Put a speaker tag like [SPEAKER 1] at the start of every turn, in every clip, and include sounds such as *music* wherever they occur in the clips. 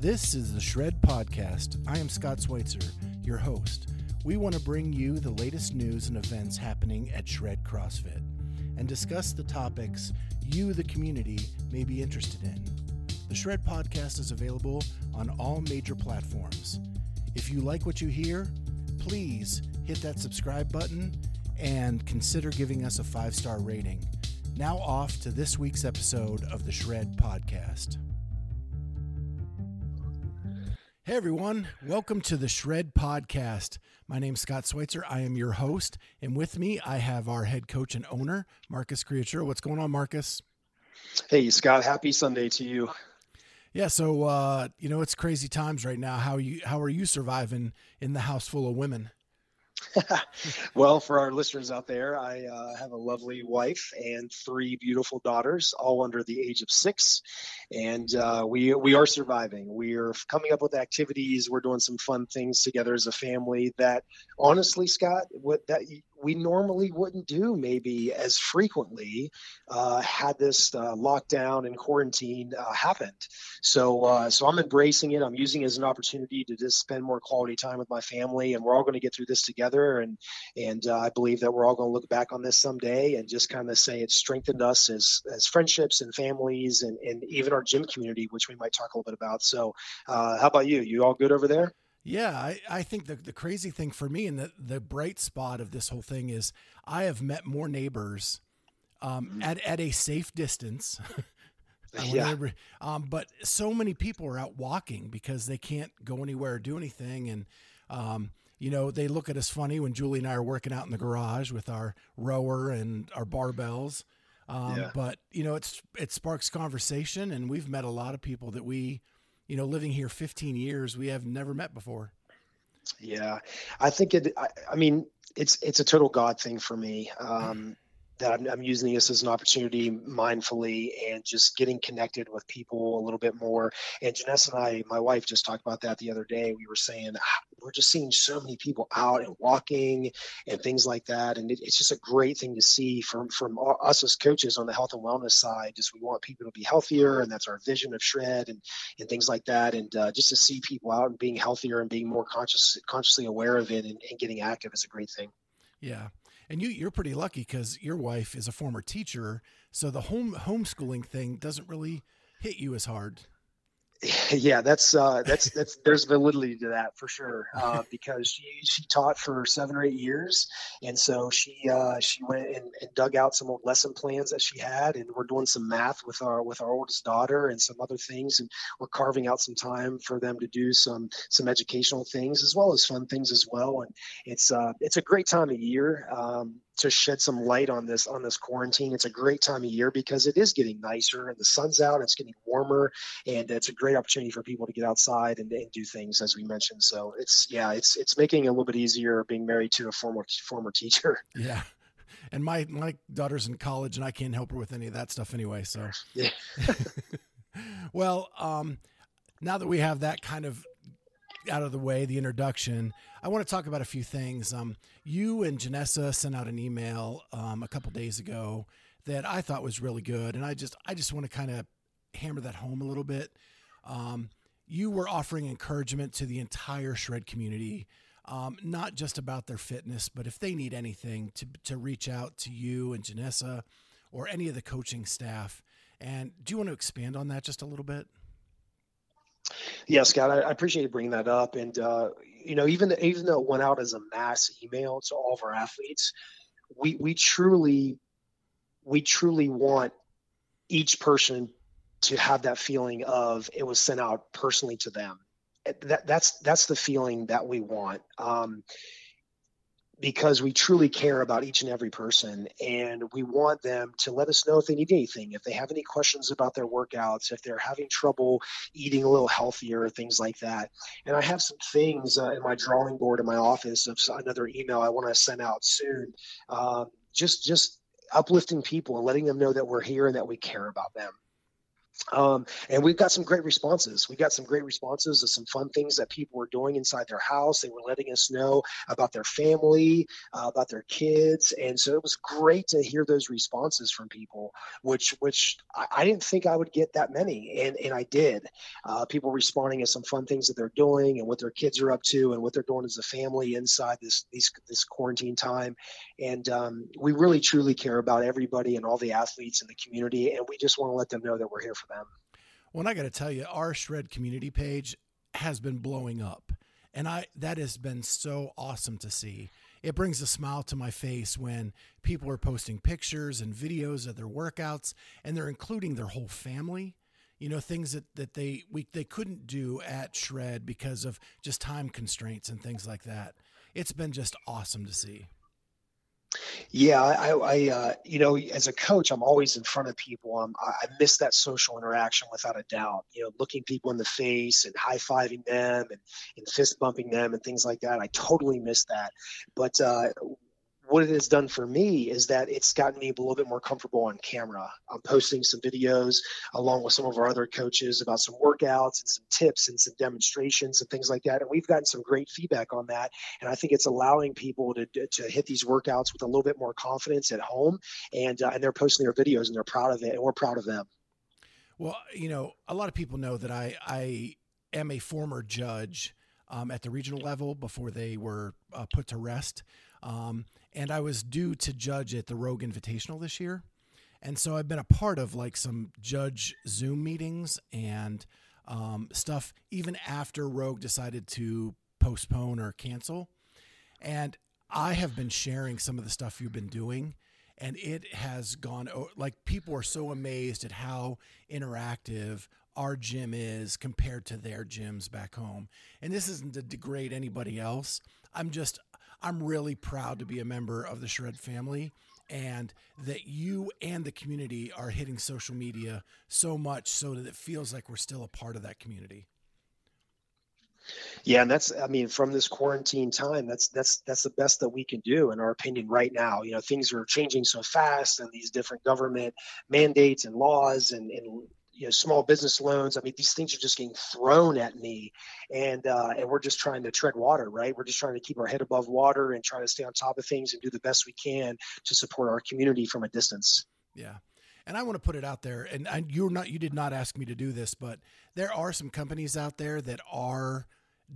[SPEAKER 1] This is the Shred Podcast. I am Scott Schweitzer, your host. We want to bring you the latest news and events happening at Shred CrossFit and discuss the topics you, the community, may be interested in. The Shred Podcast is available on all major platforms. If you like what you hear, please hit that subscribe button and consider giving us a five star rating. Now, off to this week's episode of the Shred Podcast. Hey everyone, welcome to the Shred Podcast. My name's Scott Schweitzer. I am your host, and with me I have our head coach and owner, Marcus Creature. What's going on, Marcus?
[SPEAKER 2] Hey Scott, happy Sunday to you.
[SPEAKER 1] Yeah, so uh, you know it's crazy times right now. How you how are you surviving in the house full of women?
[SPEAKER 2] Well, for our listeners out there, I uh, have a lovely wife and three beautiful daughters, all under the age of six, and uh, we we are surviving. We are coming up with activities. We're doing some fun things together as a family. That honestly, Scott, what that we normally wouldn't do maybe as frequently uh, had this uh, lockdown and quarantine uh, happened. So, uh, so I'm embracing it. I'm using it as an opportunity to just spend more quality time with my family, and we're all going to get through this together. And and uh, I believe that we're all going to look back on this someday and just kind of say it strengthened us as as friendships and families, and and even our gym community, which we might talk a little bit about. So, uh, how about you? You all good over there?
[SPEAKER 1] Yeah, I, I think the, the crazy thing for me and the, the bright spot of this whole thing is I have met more neighbors um, mm-hmm. at, at a safe distance. *laughs* yeah. Um, but so many people are out walking because they can't go anywhere or do anything. And, um, you know, they look at us funny when Julie and I are working out in the garage with our rower and our barbells. Um, yeah. But, you know, it's it sparks conversation. And we've met a lot of people that we – you know, living here 15 years, we have never met before.
[SPEAKER 2] Yeah, I think it. I, I mean, it's it's a total God thing for me. Um, that I'm, I'm, using this as an opportunity mindfully and just getting connected with people a little bit more. And Janessa and I, my wife, just talked about that the other day. We were saying we're just seeing so many people out and walking and things like that, and it, it's just a great thing to see from from us as coaches on the health and wellness side. Just we want people to be healthier, and that's our vision of Shred and and things like that. And uh, just to see people out and being healthier and being more conscious consciously aware of it and, and getting active is a great thing.
[SPEAKER 1] Yeah, and you you're pretty lucky because your wife is a former teacher, so the home homeschooling thing doesn't really hit you as hard. *laughs*
[SPEAKER 2] yeah, that's uh, that's that's there's validity to that for sure uh, because she she taught for seven or eight years, and so she uh, she went and, and, dug out some old lesson plans that she had, and we're doing some math with our with our oldest daughter and some other things, and we're carving out some time for them to do some some educational things as well as fun things as well, and it's uh, it's a great time of year. Um, to shed some light on this on this quarantine. It's a great time of year because it is getting nicer and the sun's out. It's getting warmer, and it's a great opportunity for people to get outside and, and do things as we mentioned. So it's yeah, it's it's making it a little bit easier being married to a former former teacher. *laughs*
[SPEAKER 1] Yeah. And my my daughter's in college, and I can't help her with any of that stuff anyway. So, yeah. *laughs* well, um, now that we have that kind of out of the way, the introduction, I want to talk about a few things. Um, you and Janessa sent out an email um, a couple days ago that I thought was really good, and I just I just want to kind of hammer that home a little bit. Um, you were offering encouragement to the entire shred community, um, not just about their fitness, but if they need anything to to reach out to you and Janessa or any of the coaching staff. And do you want to expand on that just a little bit?
[SPEAKER 2] Yeah, Scott, I, appreciate you bringing that up. And uh, you know, even even though it went out as a mass email to all of our athletes, we we truly we truly want each person to have that feeling of it was sent out personally to them. That that's that's the feeling that we want. Um, because we truly care about each and every person and we want them to let us know if they need anything if they have any questions about their workouts if they're having trouble eating a little healthier things like that. And i have some things uh, in my drawing board in my office of another email i want to send out soon um, just just uplifting people and letting them know that we're here and that we care about them Um, and we've got some great responses. We got some great responses of some fun things that people were doing inside their house. They were letting us know about their family, uh, about their kids, and so it was great to hear those responses from people, which which I, I didn't think I would get that many, and and I did. Uh, people responding to some fun things that they're doing and what their kids are up to and what they're doing as a family inside this these, this quarantine time, and um, we really truly care about everybody and all the athletes in the community, and we just want to let them know that we're here for them.
[SPEAKER 1] Well, I got to tell you, our Shred community page has been blowing up, and I that has been so awesome to see. It brings a smile to my face when people are posting pictures and videos of their workouts, and they're including their whole family. You know, things that, that they we they couldn't do at Shred because of just time constraints and things like that. It's been just awesome to see.
[SPEAKER 2] Yeah, I, I uh, you know, as a coach, I'm always in front of people. I'm, I miss that social interaction without a doubt. You know, looking people in the face and high fiving them and, and fist bumping them and things like that. I totally miss that. But uh, what it has done for me is that it's gotten me a little bit more comfortable on camera. I'm posting some videos along with some of our other coaches about some workouts and some tips and some demonstrations and things like that. And we've gotten some great feedback on that. And I think it's allowing people to, to hit these workouts with a little bit more confidence at home. And, uh, and they're posting their videos and they're proud of it. And we're proud of them.
[SPEAKER 1] Well, you know, a lot of people know that I, I am a former judge um, at the regional level before they were uh, put to rest. Um, and I was due to judge at the Rogue Invitational this year. And so I've been a part of like some judge Zoom meetings and um, stuff even after Rogue decided to postpone or cancel. And I have been sharing some of the stuff you've been doing, and it has gone like people are so amazed at how interactive our gym is compared to their gyms back home. And this isn't to degrade anybody else. I'm just I'm really proud to be a member of the Shred family and that you and the community are hitting social media so much so that it feels like we're still a part of that community.
[SPEAKER 2] Yeah, and that's I mean from this quarantine time, that's that's that's the best that we can do in our opinion right now. You know, things are changing so fast and these different government mandates and laws and, and you know small business loans. I mean these things are just getting thrown at me and uh, and we're just trying to tread water right? We're just trying to keep our head above water and try to stay on top of things and do the best we can to support our community from a distance.
[SPEAKER 1] Yeah. And I want to put it out there, and I, you're not, you did not ask me to do this, but there are some companies out there that are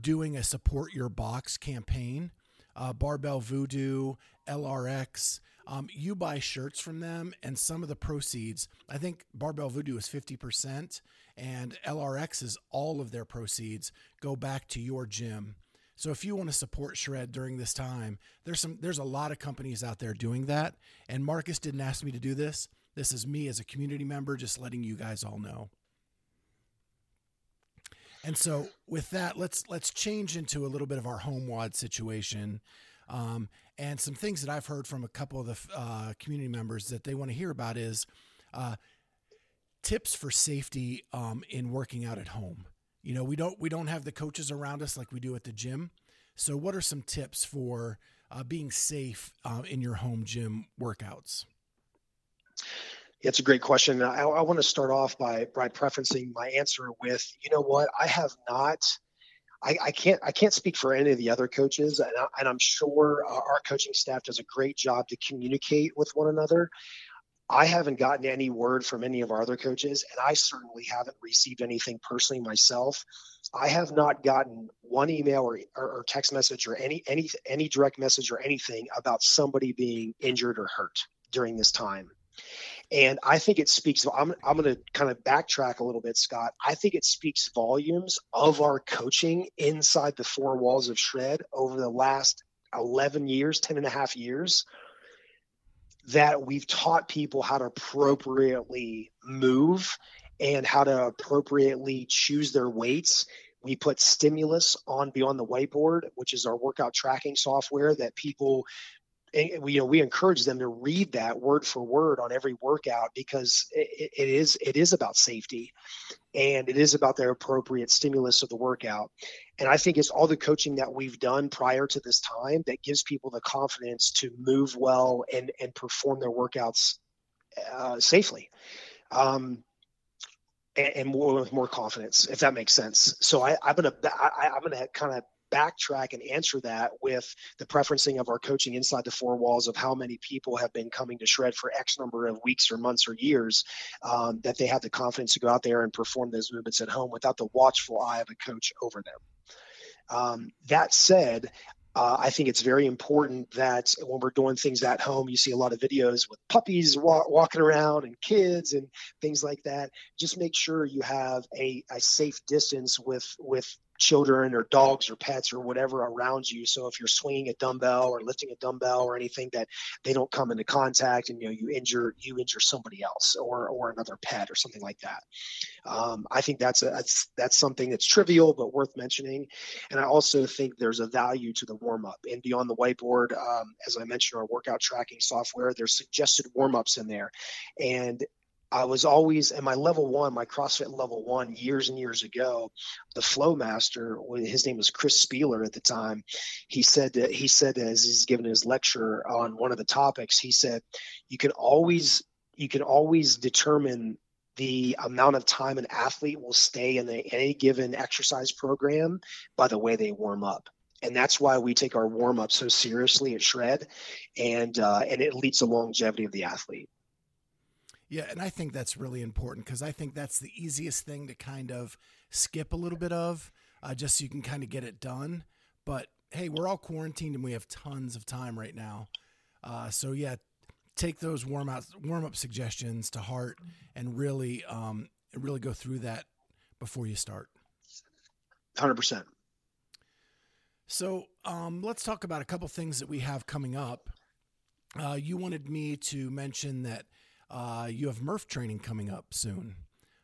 [SPEAKER 1] doing a support your box campaign. Uh, Barbell Voodoo, LRX, um, you buy shirts from them, and some of the proceeds, I think Barbell Voodoo is 50%, and LRX is all of their proceeds go back to your gym. So if you want to support Shred during this time, there's some there's a lot of companies out there doing that. And Marcus didn't ask me to do this. This is me as a community member just letting you guys all know. And so with that, let's let's change into a little bit of our home WOD situation. Um, and some things that I've heard from a couple of the uh, community members that they want to hear about is uh, tips for safety um, in working out at home. You know, we don't we don't have the coaches around us like we do at the gym. So, what are some tips for uh, being safe uh, in your home gym workouts?
[SPEAKER 2] It's a great question. I, I want to start off by by prefacing my answer with, you know what, I have not I, I, can't I can't speak for any of the other coaches, and, I, am sure our coaching staff does a great job to communicate with one another. I haven't gotten any word from any of our other coaches, and I certainly haven't received anything personally myself. I have not gotten one email or, or, or text message or any any any direct message or anything about somebody being injured or hurt during this time. And I think it speaks, I'm, I'm going to kind of backtrack a little bit, Scott. I think it speaks volumes of our coaching inside the four walls of Shred over the last 11 years, 10 and a half years, that we've taught people how to appropriately move and how to appropriately choose their weights. We put stimulus on Beyond the Whiteboard, which is our workout tracking software that people we, you know, we encourage them to read that word for word on every workout because it, it is it is about safety, and it is about their appropriate stimulus of the workout. And I think it's all the coaching that we've done prior to this time that gives people the confidence to move well and and perform their workouts uh, safely. Um, and, and more with more confidence, if that makes sense. So I, I'm gonna I, I'm gonna kind of backtrack and answer that with the preferencing of our coaching inside the four walls of how many people have been coming to shred for X number of weeks or months or years, um, that they have the confidence to go out there and perform those movements at home without the watchful eye of a coach over them. Um, that said, uh, I think it's very important that when we're doing things at home, you see a lot of videos with puppies wa- walking around and kids and things like that. Just make sure you have a, a safe distance with with children or dogs or pets or whatever around you. So if you're swinging a dumbbell or lifting a dumbbell or anything that they don't come into contact and you know you injure you injure somebody else or or another pet or something like that. Um, I think that's a that's that's something that's trivial but worth mentioning. And I also think there's a value to the warm up and beyond the whiteboard. Um, as I mentioned, our workout tracking software, there's suggested warm ups in there, and I was always in my level one, my CrossFit level one, years and years ago. The flow master, his name was Chris Spealler at the time. He said that he said as he's given his lecture on one of the topics, he said, "You can always you can always determine the amount of time an athlete will stay in a, any given exercise program by the way they warm up." and that's why we take our warm up so seriously at shred and uh, and it leads to longevity of the athlete
[SPEAKER 1] yeah, and I think that's really important because I think that's the easiest thing to kind of skip a little bit of, uh, just so you can kind of get it done. But hey, we're all quarantined and we have tons of time right now. Uh, so yeah, take those warm up warm up suggestions to heart and really um, really go through that before you start.
[SPEAKER 2] Hundred percent.
[SPEAKER 1] So um, let's talk about a couple things that we have coming up. Uh, you wanted me to mention that uh, you have Murph training coming up soon,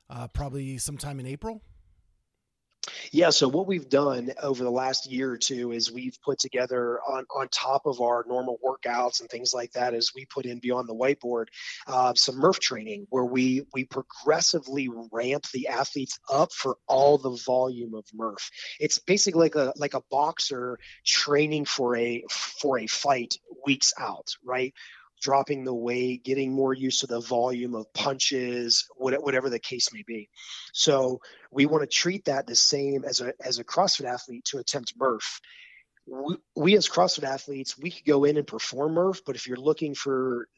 [SPEAKER 1] uh, probably sometime in April.
[SPEAKER 2] Yeah, so what we've done over the last year or two is we've put together on, on top of our normal workouts and things like that, as we put in beyond the whiteboard uh, some Murph training where we we progressively ramp the athletes up for all the volume of Murph. It's basically like a like a boxer training for a for a fight weeks out, right? Dropping the weight, getting more use of the volume of punches, whatever the case may be. So we want to treat that the same as a as a CrossFit athlete to attempt Murph. We, we as CrossFit athletes, we could go in and perform Murph, but if you're looking for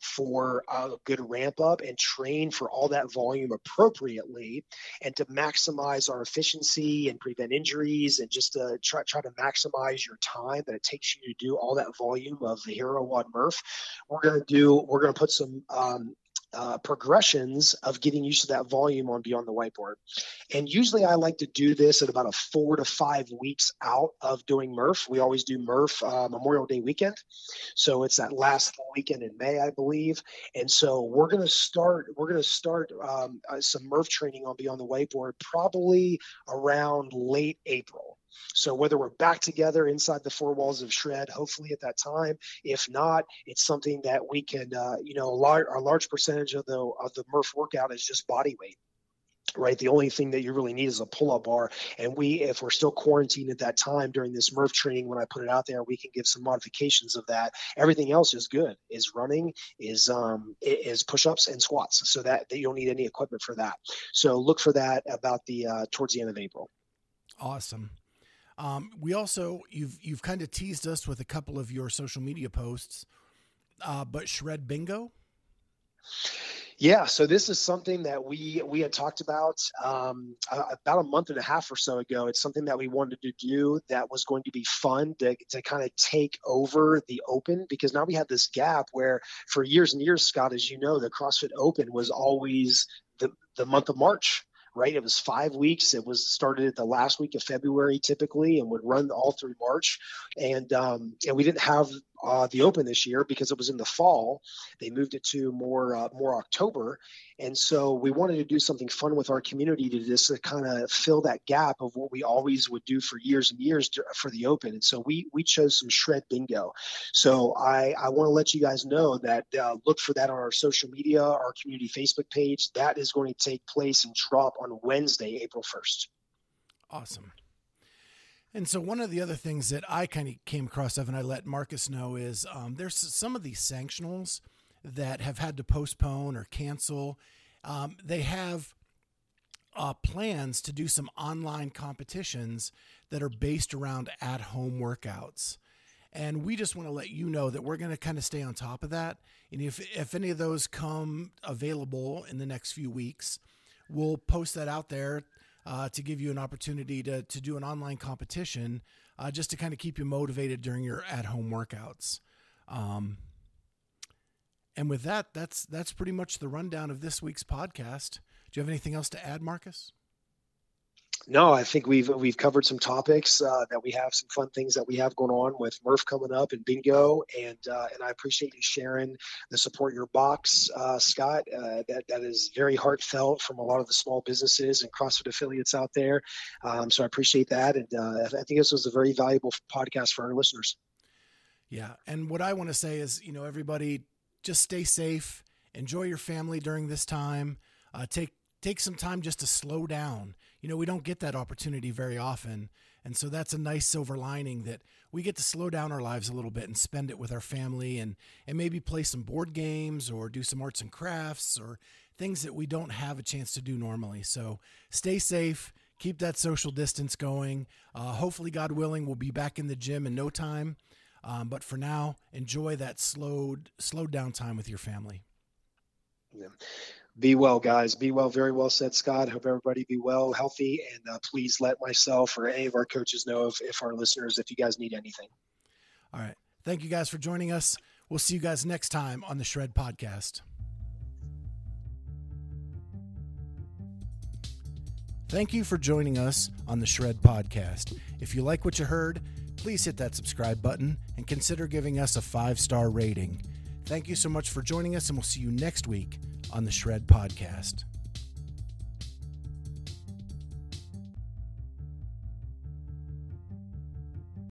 [SPEAKER 2] for a good ramp up and train for all that volume appropriately and to maximize our efficiency and prevent injuries and just to try, try to maximize your time that it takes you to do all that volume of the hero WOD Murph. We're going to do, we're going to put some um, uh, progressions of getting used to that volume on Beyond the Whiteboard. And usually I like to do this at about a four to five weeks out of doing Murph. We always do Murph uh, Memorial Day weekend. So it's that last weekend in May, I believe. And so we're going to start, we're going to start um, uh, some Murph training on Beyond the Whiteboard probably around late April. So whether we're back together inside the four walls of Shred, hopefully at that time, if not, it's something that we can, uh, you know, a large, a large percentage of the of the Murph workout is just body weight right? The only thing that you really need is a pull-up bar. And we if we're still quarantined at that time during this murph training when i put it out there we can give some modifications of that. Everything else is good. Is running is um is push-ups and squats. So that, that you don't need any equipment for that. So look for that about the uh, towards the end of april.
[SPEAKER 1] Awesome um, we also you've you've kind of teased us with a couple of your social media posts, uh, but shred bingo.
[SPEAKER 2] Yeah, so this is something that we we had talked about um, about a month and a half or so ago. It's something that we wanted to do that was going to be fun to, to kind of take over the Open because now we have this gap where for years and years, Scott, as you know, the CrossFit Open was always the the month of March right? It was five weeks. It was started at the last week of February typically and would run all through March. And um, and we didn't have uh, the Open this year because it was in the fall. They moved it to more uh, more October, and so we wanted to do something fun with our community to just kind of fill that gap of what we always would do for years and years to, for the Open. And so we we chose some shred bingo. So I I want to let you guys know that uh, look for that on our social media, our community Facebook page. That is going to take place and drop on Wednesday, April first.
[SPEAKER 1] Awesome. And so one of the other things that I kind of came across of, and I let Marcus know, is um, there's some of these sanctionals that have had to postpone or cancel. Um, they have uh, plans to do some online competitions that are based around at home workouts. And we just want to let you know that we're going to kind of stay on top of that. And if, if any of those come available in the next few weeks, we'll post that out there uh, to give you an opportunity to, to do an online competition uh, just to kind of keep you motivated during your at home workouts. Um, and with that, that's that's pretty much the rundown of this week's podcast. Do you have anything else to add, Marcus?
[SPEAKER 2] No, I think we've we've covered some topics uh, that we have some fun things that we have going on with Murph coming up and Bingo, and uh, and I appreciate you sharing the support your box, uh, Scott. Uh, that that is very heartfelt from a lot of the small businesses and CrossFit affiliates out there. Um, so I appreciate that, and uh, I think this was a very valuable podcast for our listeners.
[SPEAKER 1] Yeah, and what I want to say is, you know, everybody just stay safe, enjoy your family during this time. Uh, take take some time just to slow down. You know, we don't get that opportunity very often. And so that's a nice silver lining that we get to slow down our lives a little bit and spend it with our family and, and maybe play some board games or do some arts and crafts or things that we don't have a chance to do normally. So stay safe, keep that social distance going. Uh, hopefully, God willing, we'll be back in the gym in no time. Um, but for now, enjoy that slowed, slowed down time with your family.
[SPEAKER 2] Yeah be well, guys. Be well. Very well said, Scott. Hope everybody be well, healthy, and uh, please let myself or any of our coaches know if, if our listeners, if you guys need anything.
[SPEAKER 1] All right. Thank you guys for joining us. We'll see you guys next time on the Shred Podcast. Thank you for joining us on the Shred Podcast. If you like what you heard, please hit that subscribe button and consider giving us a five star rating. Thank you so much for joining us, and we'll see you next week on the Shred Podcast.